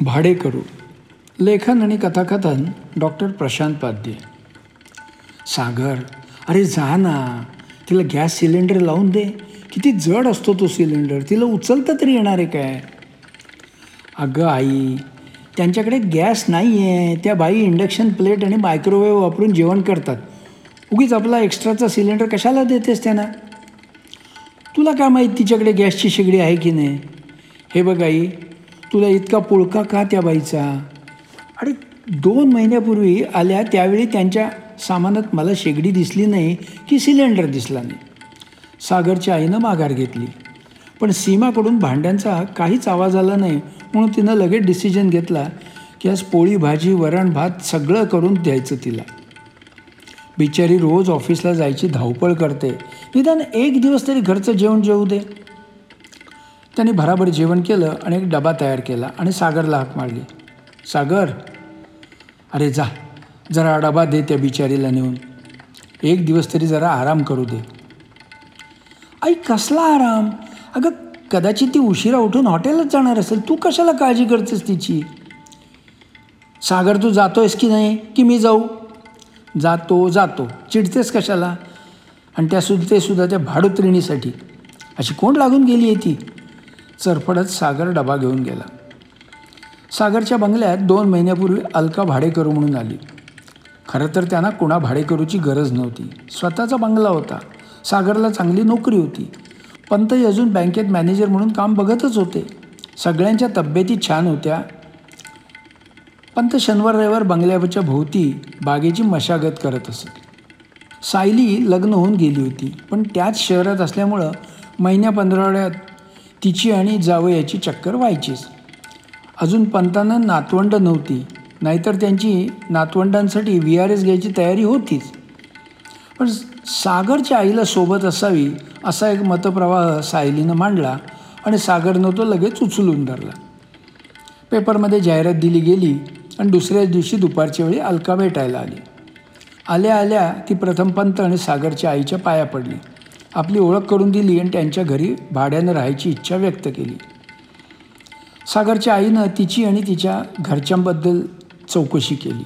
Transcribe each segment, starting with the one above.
भाडे करू. लेखन आणि कथाकथन डॉक्टर प्रशांत पाध्ये सागर अरे जा ना. तिला गॅस सिलेंडर लावून दे. किती जड असतो तो सिलेंडर. तिला उचलता तरी येणार आहे काय? अगं आई त्यांच्याकडे गॅस नाही आहे त्या बाई इंडक्शन प्लेट आणि मायक्रोवेव्ह वापरून जेवण करतात. उगीच आपला एक्स्ट्राचा सिलेंडर कशाला देतेस त्यांना? तुला काय माहीत तिच्याकडे गॅसची शेगडी आहे की नाही? हे बघ आई तुला इतका पुळका का त्या बाईचा? आणि दोन महिन्यापूर्वी आल्या त्यावेळी त्यांच्या सामानात मला शेगडी दिसली नाही की सिलेंडर दिसला नाही. सागरच्या आईनं माघार घेतली. पण सीमाकडून भांड्यांचा काहीच आवाज आला नाही म्हणून तिनं लगेच डिसिजन घेतला की आज पोळी भाजी वरण भात सगळं करून द्यायचं तिला. बिचारी रोज ऑफिसला जायची धावपळ करते. निदान एक दिवस तरी घरचं जेवण जेवू दे. त्याने भराभर जेवण केलं आणि एक डबा तयार केला आणि सागरला हाक मारली. सागर. अरे जा जरा डबा दे त्या बिचारीला नेऊन. एक दिवस तरी जरा आराम करू दे. आई कसला आराम? अगं कदाचित ती उशिरा उठून हॉटेलच जाणार असेल. तू कशाला काळजी करतेस तिची? सागर तू जातोयस की नाही? की मी जाऊ? जातो जातो. चिडतेस कशाला? आणि त्या सुद्धा ते सुद्धा त्या भाडोत्रिणीसाठी. अशी कोण लागून गेली आहे ती. चरफडत सागर डबा घेऊन गेला. सागरच्या बंगल्यात दोन महिन्यापूर्वी अलका भाडेकरू म्हणून आली. खरं तर त्यांना कुणा भाडेकरूची गरज नव्हती. स्वतःचा बंगला होता. सागरला चांगली नोकरी होती. पंतही अजून बँकेत मॅनेजर म्हणून काम बघतच होते. सगळ्यांच्या तब्येती छान होत्या. पंत शनिवार रविवार बंगल्याच्या भोवती बागेची मशागत करत असत. सायली लग्न होऊन गेली होती. पण त्याच शहरात असल्यामुळं महिन्या पंधरवड्यात तिची आणि जावयाची चक्कर व्हायचीच. अजून पंतांना नातवंड नव्हती नाहीतर त्यांची नातवंडांसाठी व्ही आर एस घ्यायची तयारी होतीच. पण सागरच्या आईला सोबत असावी असा एक मतप्रवाह सायलीनं मांडला आणि सागरनं तो लगेच उचलून धरला. पेपरमध्ये जाहिरात दिली गेली आणि दुसऱ्याच दिवशी दुपारच्या वेळी अलका भेटायला आली. आल्या आल्या ती प्रथम पंत आणि सागरच्या आईच्या पाया पडली. आपली ओळख करून दिली आणि त्यांच्या घरी भाड्यानं राहायची इच्छा व्यक्त केली. सागरच्या आईनं तिची आणि तिच्या घरच्यांबद्दल चौकशी केली.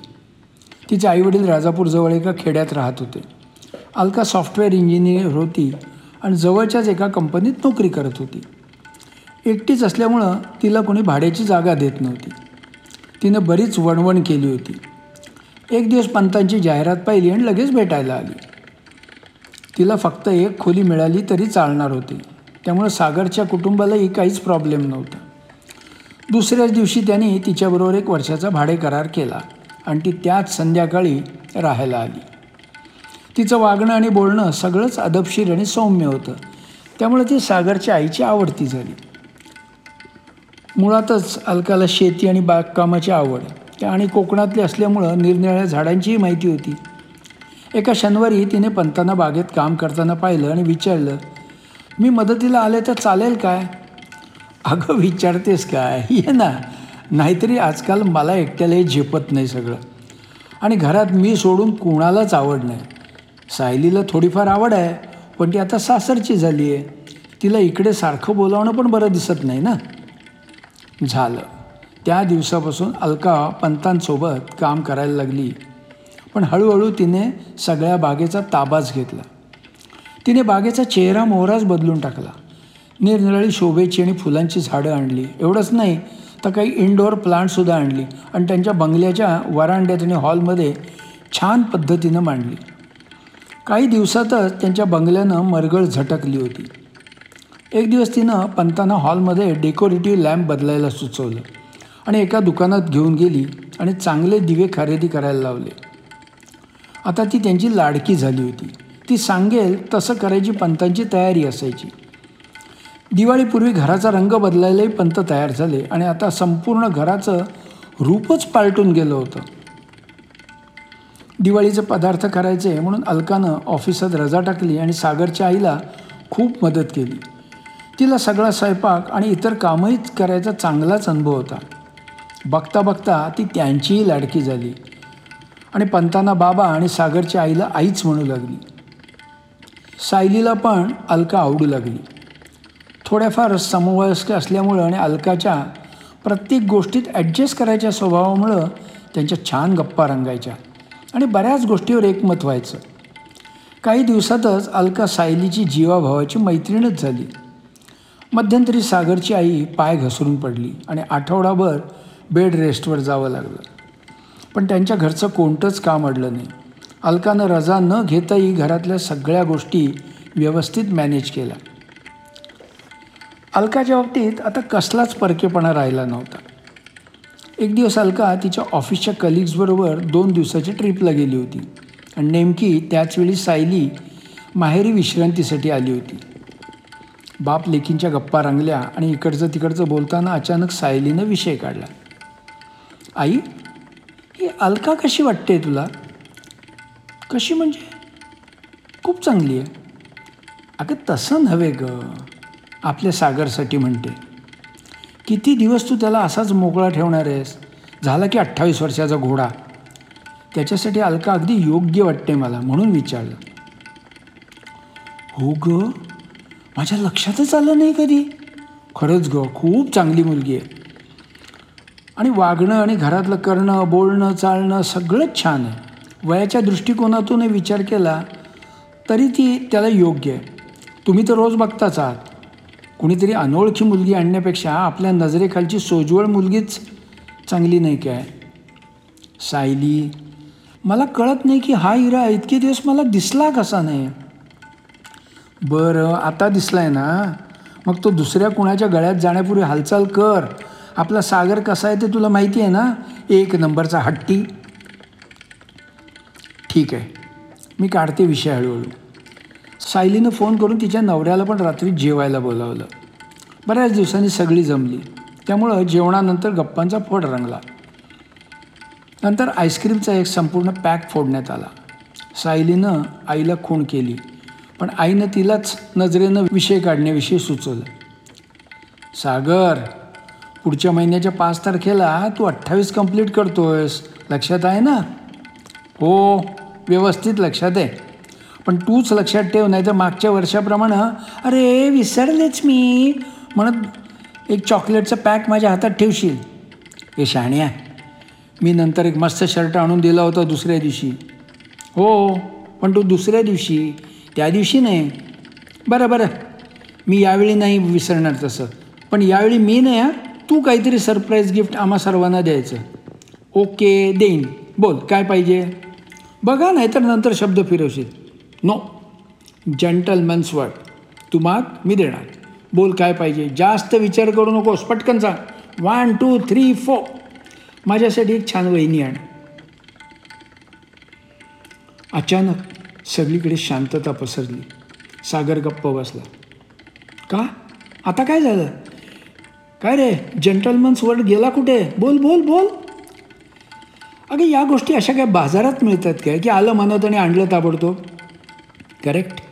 तिचे आईवडील राजापूरजवळ एका खेड्यात राहत होते. अलका सॉफ्टवेअर इंजिनियर होती आणि जवळच्याच एका कंपनीत नोकरी करत होती. एकटीच असल्यामुळं तिला कोणी भाड्याची जागा देत नव्हती. तिनं बरीच वणवण केली होती. एक दिवस पंतांची जाहिरात पाहिली आणि लगेच भेटायला आली. तिला फक्त एक खोली मिळाली तरी चालणार होती. त्यामुळे सागरच्या कुटुंबालाही काहीच प्रॉब्लेम नव्हता. दुसऱ्याच दिवशी त्यांनी तिच्याबरोबर एक वर्षाचा भाडे करार केला आणि ती त्याच संध्याकाळी राहायला आली. तिचं वागणं आणि बोलणं सगळंच अदबशीर आणि सौम्य होतं. त्यामुळे ती सागरच्या आईची आवडती झाली. मुळातच अलकाला शेती आणि बागकामाची आवड त्या आणि कोकणातली असल्यामुळं निरनिराळ्या झाडांचीही माहिती होती. एका शनिवारी तिने पंतांना बागेत काम करताना पाहिलं आणि विचारलं मी मदतीला आले तर चालेल काय? अगं विचारतेस काय? ये ना. नाहीतरी आजकाल मला एकट्यालाही झेपत नाही सगळं. आणि घरात मी सोडून कुणालाच आवड नाही. सायलीला थोडीफार आवड आहे पण ती आता सासरची झाली आहे. तिला इकडे सारखं बोलावणं पण बरं दिसत नाही ना. झालं. त्या दिवसापासून अलका पंतांसोबत काम करायला लागली. पण हळूहळू तिने सगळ्या बागेचा ताबाच घेतला. तिने बागेचा चेहरा मोहराच बदलून टाकला. निरनिराळी शोभेची आणि फुलांची झाडं आणली. एवढंच नाही तर काही इनडोअर प्लांटसुद्धा आणली आणि त्यांच्या बंगल्याच्या वरांड्यात आणि हॉलमध्ये छान पद्धतीनं मांडली. काही दिवसातच त्यांच्या बंगल्यानं मरगळ झटकली होती. एक दिवस तिनं पंतांना हॉलमध्ये डेकोरेटिव्ह लॅम्प बदलायला सुचवलं आणि एका दुकानात घेऊन गेली आणि चांगले दिवे खरेदी करायला लावले. आता ती त्यांची लाडकी झाली होती. ती सांगेल तसं करायची पंतांची तयारी असायची. दिवाळीपूर्वी घराचा रंग बदलायलाही पंत तयार झाले आणि आता संपूर्ण घराचं रूपच पालटून गेलं होतं. दिवाळीचे पदार्थ करायचे म्हणून अलकानं ऑफिसात रजा टाकली आणि सागरच्या आईला खूप मदत केली. तिला सगळा स्वयंपाक आणि इतर कामही करायचा चांगलाच अनुभव होता. बघता बघता ती त्यांचीही लाडकी झाली. आणि पंतांना बाबा आणि सागरच्या आईला आईच म्हणू लागली. सायलीला पण अलका आवडू लागली. थोड्याफार समवयस्क असल्यामुळं आणि अलकाच्या प्रत्येक गोष्टीत ॲडजस्ट करायच्या स्वभावामुळं त्यांच्या छान गप्पा रंगायच्या आणि बऱ्याच गोष्टीवर एकमत व्हायचं. काही दिवसातच अलका सायलीची जीवाभावाची मैत्रीणच झाली. मध्यंतरी सागरची आई पाय घसरून पडली आणि आठवडाभर बेड रेस्टवर जावं लागलं. पण त्यांच्या घरचं कोणतंच काम अडलं नाही. अलकानं रजा न घेताही घरातल्या सगळ्या गोष्टी व्यवस्थित मॅनेज केल्या. अलकाच्या बाबतीत आता कसलाच परकेपणा राहिला नव्हता. एक दिवस अलका तिच्या ऑफिसच्या कलिग्सबरोबर दोन दिवसाची ट्रिपला गेली होती आणि नेमकी त्याचवेळी सायली माहेरी विश्रांतीसाठी आली होती. बाप लेकींच्या गप्पा रंगल्या आणि इकडचं तिकडचं बोलताना अचानक सायलीनं विषय काढला. आई ही अलका कशी वाटते तुला? कशी म्हणजे? खूप चांगली आहे. अगं तसं नव्हे ग आपल्या सागरसाठी म्हणते. किती दिवस तू त्याला असाच मोकळा ठेवणार आहेस? झाला की अठ्ठावीस वर्षाचा घोडा. त्याच्यासाठी अलका अगदी योग्य वाटते मला म्हणून विचारलं. हो ग? माझ्या लक्षातच आलं नाही कधी. खरंच ग खूप चांगली मुलगी आहे. आणि वागणं आणि घरातलं करणं बोलणं चालणं सगळंच छान आहे. वयाच्या दृष्टिकोनातून विचार केला तरी ती त्याला योग्य आहे. तुम्ही तर रोज बघताच आहात. कुणीतरी अनोळखी मुलगी आणण्यापेक्षा आपल्या नजरेखालची सोज्वळ मुलगीच चांगली नाही काय? सायली मला कळत नाही की हा हिरा इतके दिवस मला दिसला कसा नाही. बरं आता दिसलाय ना? मग तो दुसऱ्या कुणाच्या गळ्यात जाण्यापूर्वी हालचाल कर. आपला सागर कसा आहे ते तुला माहिती आहे ना? एक नंबरचा हट्टी. ठीक आहे. मी काढते विषय हळूहळू. सायलीनं फोन करून तिच्या नवऱ्याला पण रात्री जेवायला बोलावलं. बऱ्याच दिवसांनी सगळी जमली. त्यामुळं जेवणानंतर गप्पांचा फोड रंगला. नंतर आईस्क्रीमचा एक संपूर्ण पॅक फोडण्यात आला. सायलीनं आईला खूण केली पण आईनं तिलाच नजरेनं विषय काढण्याविषयी सुचवलं. सागर! पुढच्या महिन्याच्या पाच तारखेला तू अठ्ठावीस कंप्लीट करतोयस. लक्षात आहे ना? हो व्यवस्थित लक्षात आहे. पण तूच लक्षात ठेव नाही तर मागच्या वर्षाप्रमाणे अरे विसरलेच मी. म्हणत एक चॉकलेटचं पॅक माझ्या हातात ठेवशील. हे शहाण्या मी नंतर एक मस्त शर्ट आणून दिला होता दुसऱ्या दिवशी. हो पण तू दुसऱ्या दिवशी त्या दिवशी नाही. बरं बरं. मी यावेळी नाही विसरणार तसं. पण यावेळी मी नाही हां? तू काहीतरी सरप्राईज गिफ्ट आम्हा सर्वांना द्यायचं. ओके देईन. बोल काय पाहिजे? बघा नाही तर नंतर शब्द फिरवशील. नो जंटलमन्स वर्ड तू मी देणार. बोल काय पाहिजे? जास्त विचार करू नकोस पटकन सांग. वन टू थ्री फोर माझ्यासाठी एक छान वहिनी आण. अचानक सगळीकडे शांतता पसरली. सागर गप्प बसला. का? आता काय झालं? काय रे जंटलमन्स वर्ड गेला कुठे? बोल बोल बोल. अगं या गोष्टी अशा काय बाजारात मिळतात काय? की आलं म्हणत आणि आणलं ताबडतोब? करेक्ट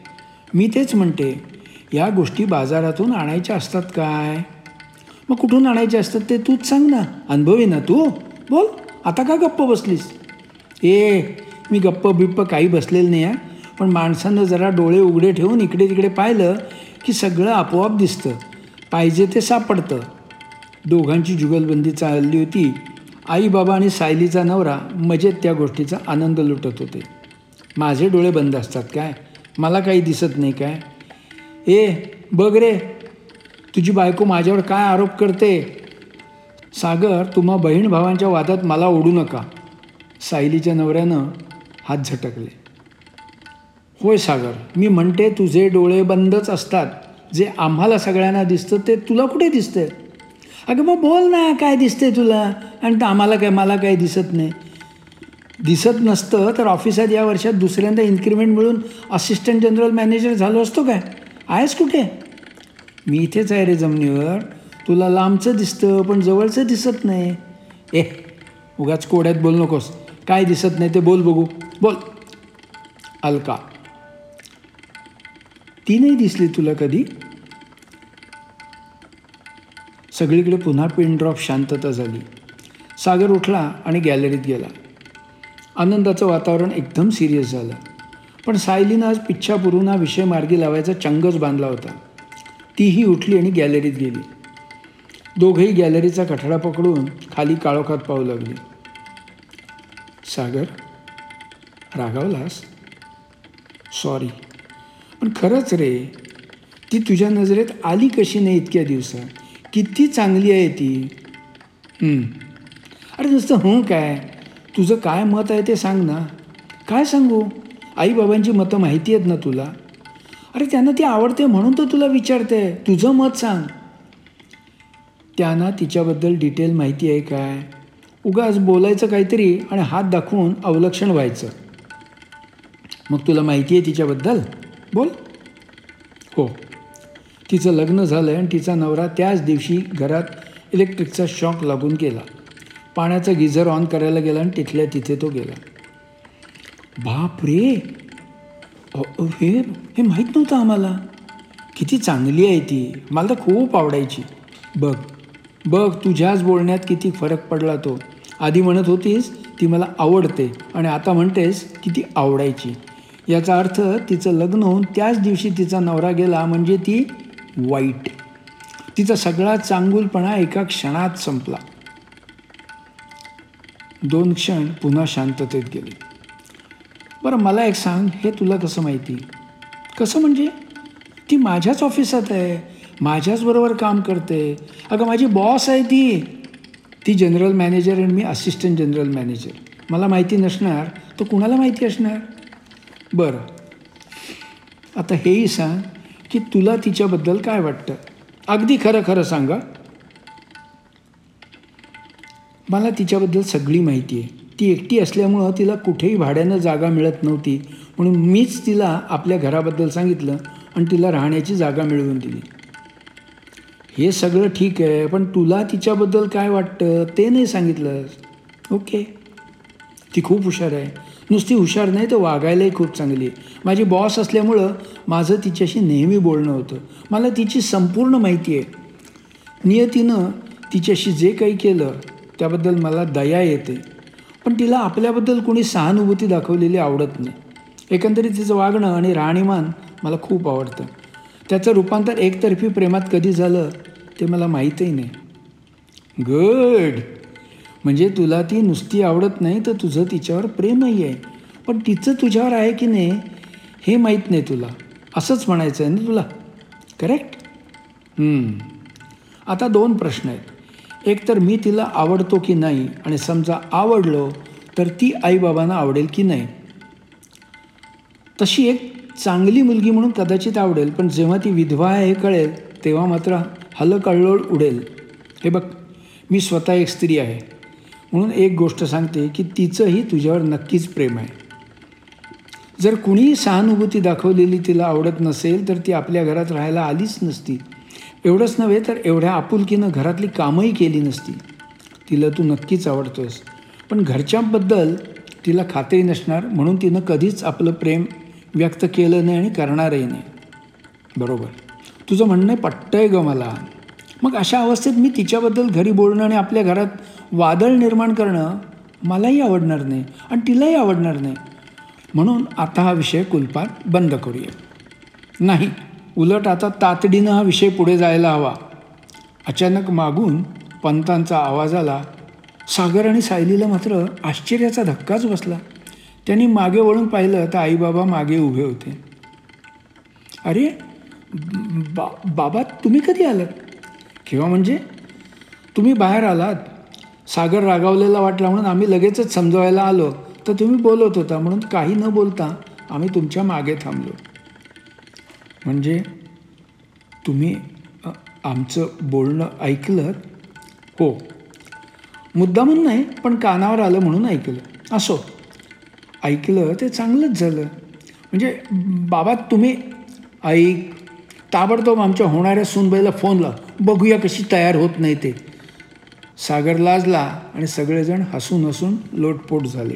मी तेच म्हणते या गोष्टी बाजारातून आणायच्या असतात काय? मग कुठून आणायचे असतात ते तूच सांग ना. अनुभवी ना तू? बोल आता का गप्प बसलीस? ए मी गप्प बिप्प काही बसलेलं नाही आहे पण माणसानं जरा डोळे उघडे ठेवून इकडे तिकडे पाहिलं की सगळं आपोआप दिसतं. पाहिजे ते सापडतं. दोघांची जुगलबंदी चालली होती. आई बाबा आणि सायलीचा नवरा मजेत त्या गोष्टीचा आनंद लुटत होते. माझे डोळे बंद असतात काय? मला काही दिसत नाही काय? ए बघ रे तुझी बायको माझ्यावर काय आरोप करते? सागर तुम्हा बहीण भावांच्या वादात मला ओढू नका. सायलीच्या नवऱ्यानं हात झटकले. होय सागर मी म्हणते तुझे डोळे बंदच असतात. जे आम्हाला सगळ्यांना दिसतं ते तुला कुठे दिसतंय? अगं मग बोल ना काय दिसते तुला? आणि तर आम्हाला काय मला काय दिसत नाही. दिसत नसतं तर ऑफिसात या वर्षात दुसऱ्यांदा इन्क्रिमेंट मिळून असिस्टंट जनरल मॅनेजर झालो असतो काय? आहेस कुठे? मी इथेच आहे रे जमिनीवर. तुला लांबचं दिसतं पण जवळचं दिसत नाही. ए उगाच कोड्यात बोल नकोस. काय दिसत नाही ते बोल बघू. बोल. अलका. ती नाही दिसली तुला कधी? सगळीकडे पुन्हा पिन ड्रॉप शांतता झाली. सागर उठला आणि गॅलरीत गेला. आनंदाचं वातावरण एकदम सिरियस झालं. पण सायलीनं आज पिच्छा पुरून विषय मार्गी लावायचा चंगच बांधला होता. तीही उठली आणि गॅलरीत गेली. दोघंही गॅलरीचा कठडा पकडून खाली काळोखात पाहू लागली. सागर रागावलास? सॉरी पण खरंच रे ती तुझ्या नजरेत आली कशी नाही इतक्या दिवसात? किती चांगली आहे ती. अरे नुसतं हं काय? तुझं काय मत आहे ते सांग ना. काय सांगू? आईबाबांची मतं माहिती आहेत ना तुला? अरे त्यांना ती आवडते म्हणून तर तुला विचारते. तुझं मत सांग. त्यांना तिच्याबद्दल डिटेल माहिती आहे काय? उगाच बोलायचं काहीतरी आणि हात दाखवून अवलक्षण व्हायचं. मग तुला माहिती आहे तिच्याबद्दल? बोल. हो. तिचं लग्न झालं आणि तिचा नवरा त्याच दिवशी घरात इलेक्ट्रिकचा शॉक लागून गेला. पाण्याचा गिझर ऑन करायला गेला आणि तिथल्या तिथे तो गेला. बाप रे! हे हे माहीत नव्हतं आम्हाला. किती चांगली आहे ती. मला तर खूप आवडायची. बघ बघ तुझ्याच बोलण्यात किती फरक पडला तो. आधी म्हणत होतीस ती मला आवडते आणि आता म्हणतेस की ती आवडायची. याचा अर्थ तिचं लग्न होऊन त्याच दिवशी तिचा नवरा गेला म्हणजे ती वाईट. तिचा सगळा चांगुलपणा एका क्षणात संपला. दोन क्षण पुन्हा शांततेत गेले. बरं मला एक सांग हे तुला कसं माहिती? कसं म्हणजे? ती माझ्याच ऑफिसात आहे माझ्याच बरोबर काम करते. अगं माझी बॉस आहे ती. ती जनरल मॅनेजर आणि मी असिस्टंट जनरल मॅनेजर. मला माहिती नसणार तर कुणाला माहिती असणार? बरं. आता हेही सांग की तुला तिच्याबद्दल काय वाटतं? अगदी खरं खरं सांगा. मला तिच्याबद्दल सगळी माहिती आहे. ती एकटी असल्यामुळं तिला कुठेही भाड्यानं जागा मिळत नव्हती. म्हणून मीच तिला आपल्या घराबद्दल सांगितलं आणि तिला राहण्याची जागा मिळवून दिली. हे सगळं ठीक आहे पण तुला तिच्याबद्दल काय वाटतं ते नाही सांगितलंस. ओके. ती खूप हुशार आहे. नुसती हुशार नाही तर वागायलाही खूप चांगली आहे. माझी बॉस असल्यामुळं माझं तिच्याशी नेहमी बोलणं होतं. मला तिची संपूर्ण माहिती आहे. नियतीनं तिच्याशी जे काही केलं त्याबद्दल मला दया येते. पण तिला आपल्याबद्दल कोणी सहानुभूती दाखवलेली आवडत नाही. एकंदरीत तिचं वागणं आणि राहणीमान मला खूप आवडतं. त्याचं रूपांतर एकतर्फी प्रेमात कधी झालं ते मला माहीतही नाही. गुड म्हणजे तुला ती नुसती आवडत नाही तर तुझं तिच्यावर प्रेमही आहे. पण तिचं तुझ्यावर आहे की नाही हे माहीत नाही तुला. असंच म्हणायचं आहे ना तुला. करेक्ट आता दोन प्रश्न आहेत. एक तर मी तिला आवडतो की नाही आणि समजा आवडलो तर ती आईबाबांना आवडेल की नाही? तशी एक चांगली मुलगी म्हणून कदाचित आवडेल पण जेव्हा ती विधवा आहे हे कळेल तेव्हा मात्र हलकळलोळ उडेल. हे बघ मी स्वतः एक स्त्री आहे. म्हणून एक गोष्ट सांगते की तिचंही तुझ्यावर नक्कीच प्रेम आहे. जर कुणीही सहानुभूती दाखवलेली तिला आवडत नसेल तर ती आपल्या घरात राहायला आलीच नसती. एवढंच नव्हे तर एवढ्या आपुलकीनं घरातली कामही केली नसती. तिला तू नक्कीच आवडतोस पण घरच्यांबद्दल तिला खात्री नसणार म्हणून तिनं कधीच आपलं प्रेम व्यक्त केलं नाही आणि करणारही नाही. बरोबर. तुझं म्हणणं पट्टंय ग मला. मग अशा अवस्थेत मी तिच्याबद्दल घरी बोलणं आणि आपल्या घरात वादळ निर्माण करणं मलाही आवडणार नाही आणि तिलाही आवडणार नाही. म्हणून आता हा विषय कुलपात बंद करूया. नाही उलट आता तातडीनं हा विषय पुढे जायला हवा. अचानक मागून पंतांचा आवाज आला. सागर आणि सायलीला मात्र आश्चर्याचा धक्काच बसला. त्यांनी मागे वळून पाहिलं तर आईबाबा मागे उभे होते. अरे बा बाबा तुम्ही कधी आलात? किंवा म्हणजे तुम्ही बाहेर आलात? सागर रागावलेला वाटला म्हणून आम्ही लगेचच समजवायला आलो. तर तुम्ही बोलत होता म्हणून काही न बोलता आम्ही तुमच्या मागे थांबलो. म्हणजे तुम्ही आमचं बोलणं ऐकलं? हो. मुद्दा म्हणून नाही पण कानावर आलं म्हणून ऐकलं. असो. ऐकलं ते चांगलंच झालं. म्हणजे बाबा तुम्ही ऐक. ताबडतोब आमच्या होणाऱ्या सुनबाईला फोन लाव. बघूया कशी तयार होत नाही ते. सागर लाजला आणि सगळेजण हसून हसून लोटपोट झाले.